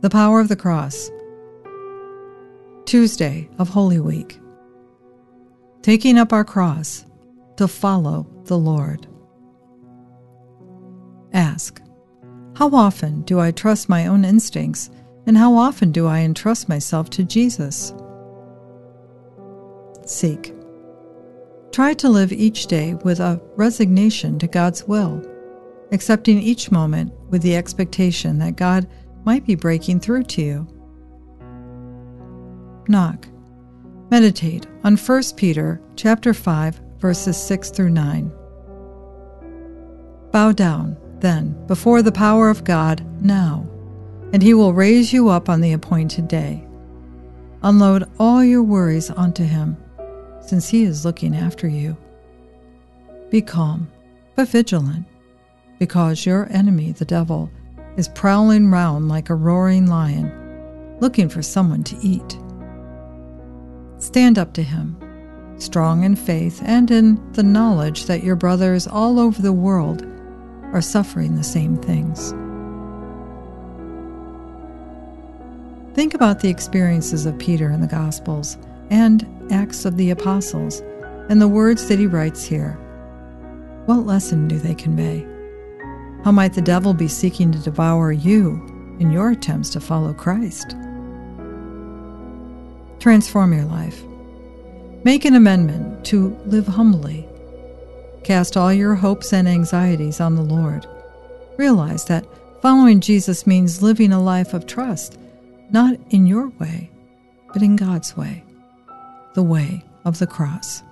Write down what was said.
The Power of the Cross. Tuesday of Holy Week. Taking up our cross to follow the Lord. Ask, How often do I trust my own instincts, and how often do I entrust myself to Jesus? Seek. Try to live each day with a resignation to God's will, accepting each moment with the expectation that God might be breaking through to you. Knock. Meditate on 1 Peter chapter 5 verses 6 through 9. Bow down, then, before the power of God now, and he will raise you up on the appointed day. Unload all your worries onto him, since he is looking after you. Be calm, but vigilant, because your enemy, the devil, is prowling round like a roaring lion, looking for someone to eat. Stand up to him, strong in faith and in the knowledge that your brothers all over the world are suffering the same things. Think about the experiences of Peter in the Gospels and Acts of the Apostles and the words that he writes here. What lesson do they convey? How might the devil be seeking to devour you in your attempts to follow Christ? Transform your life. Make an amendment to live humbly. Cast all your hopes and anxieties on the Lord. Realize that following Jesus means living a life of trust, not in your way, but in God's way, the way of the cross.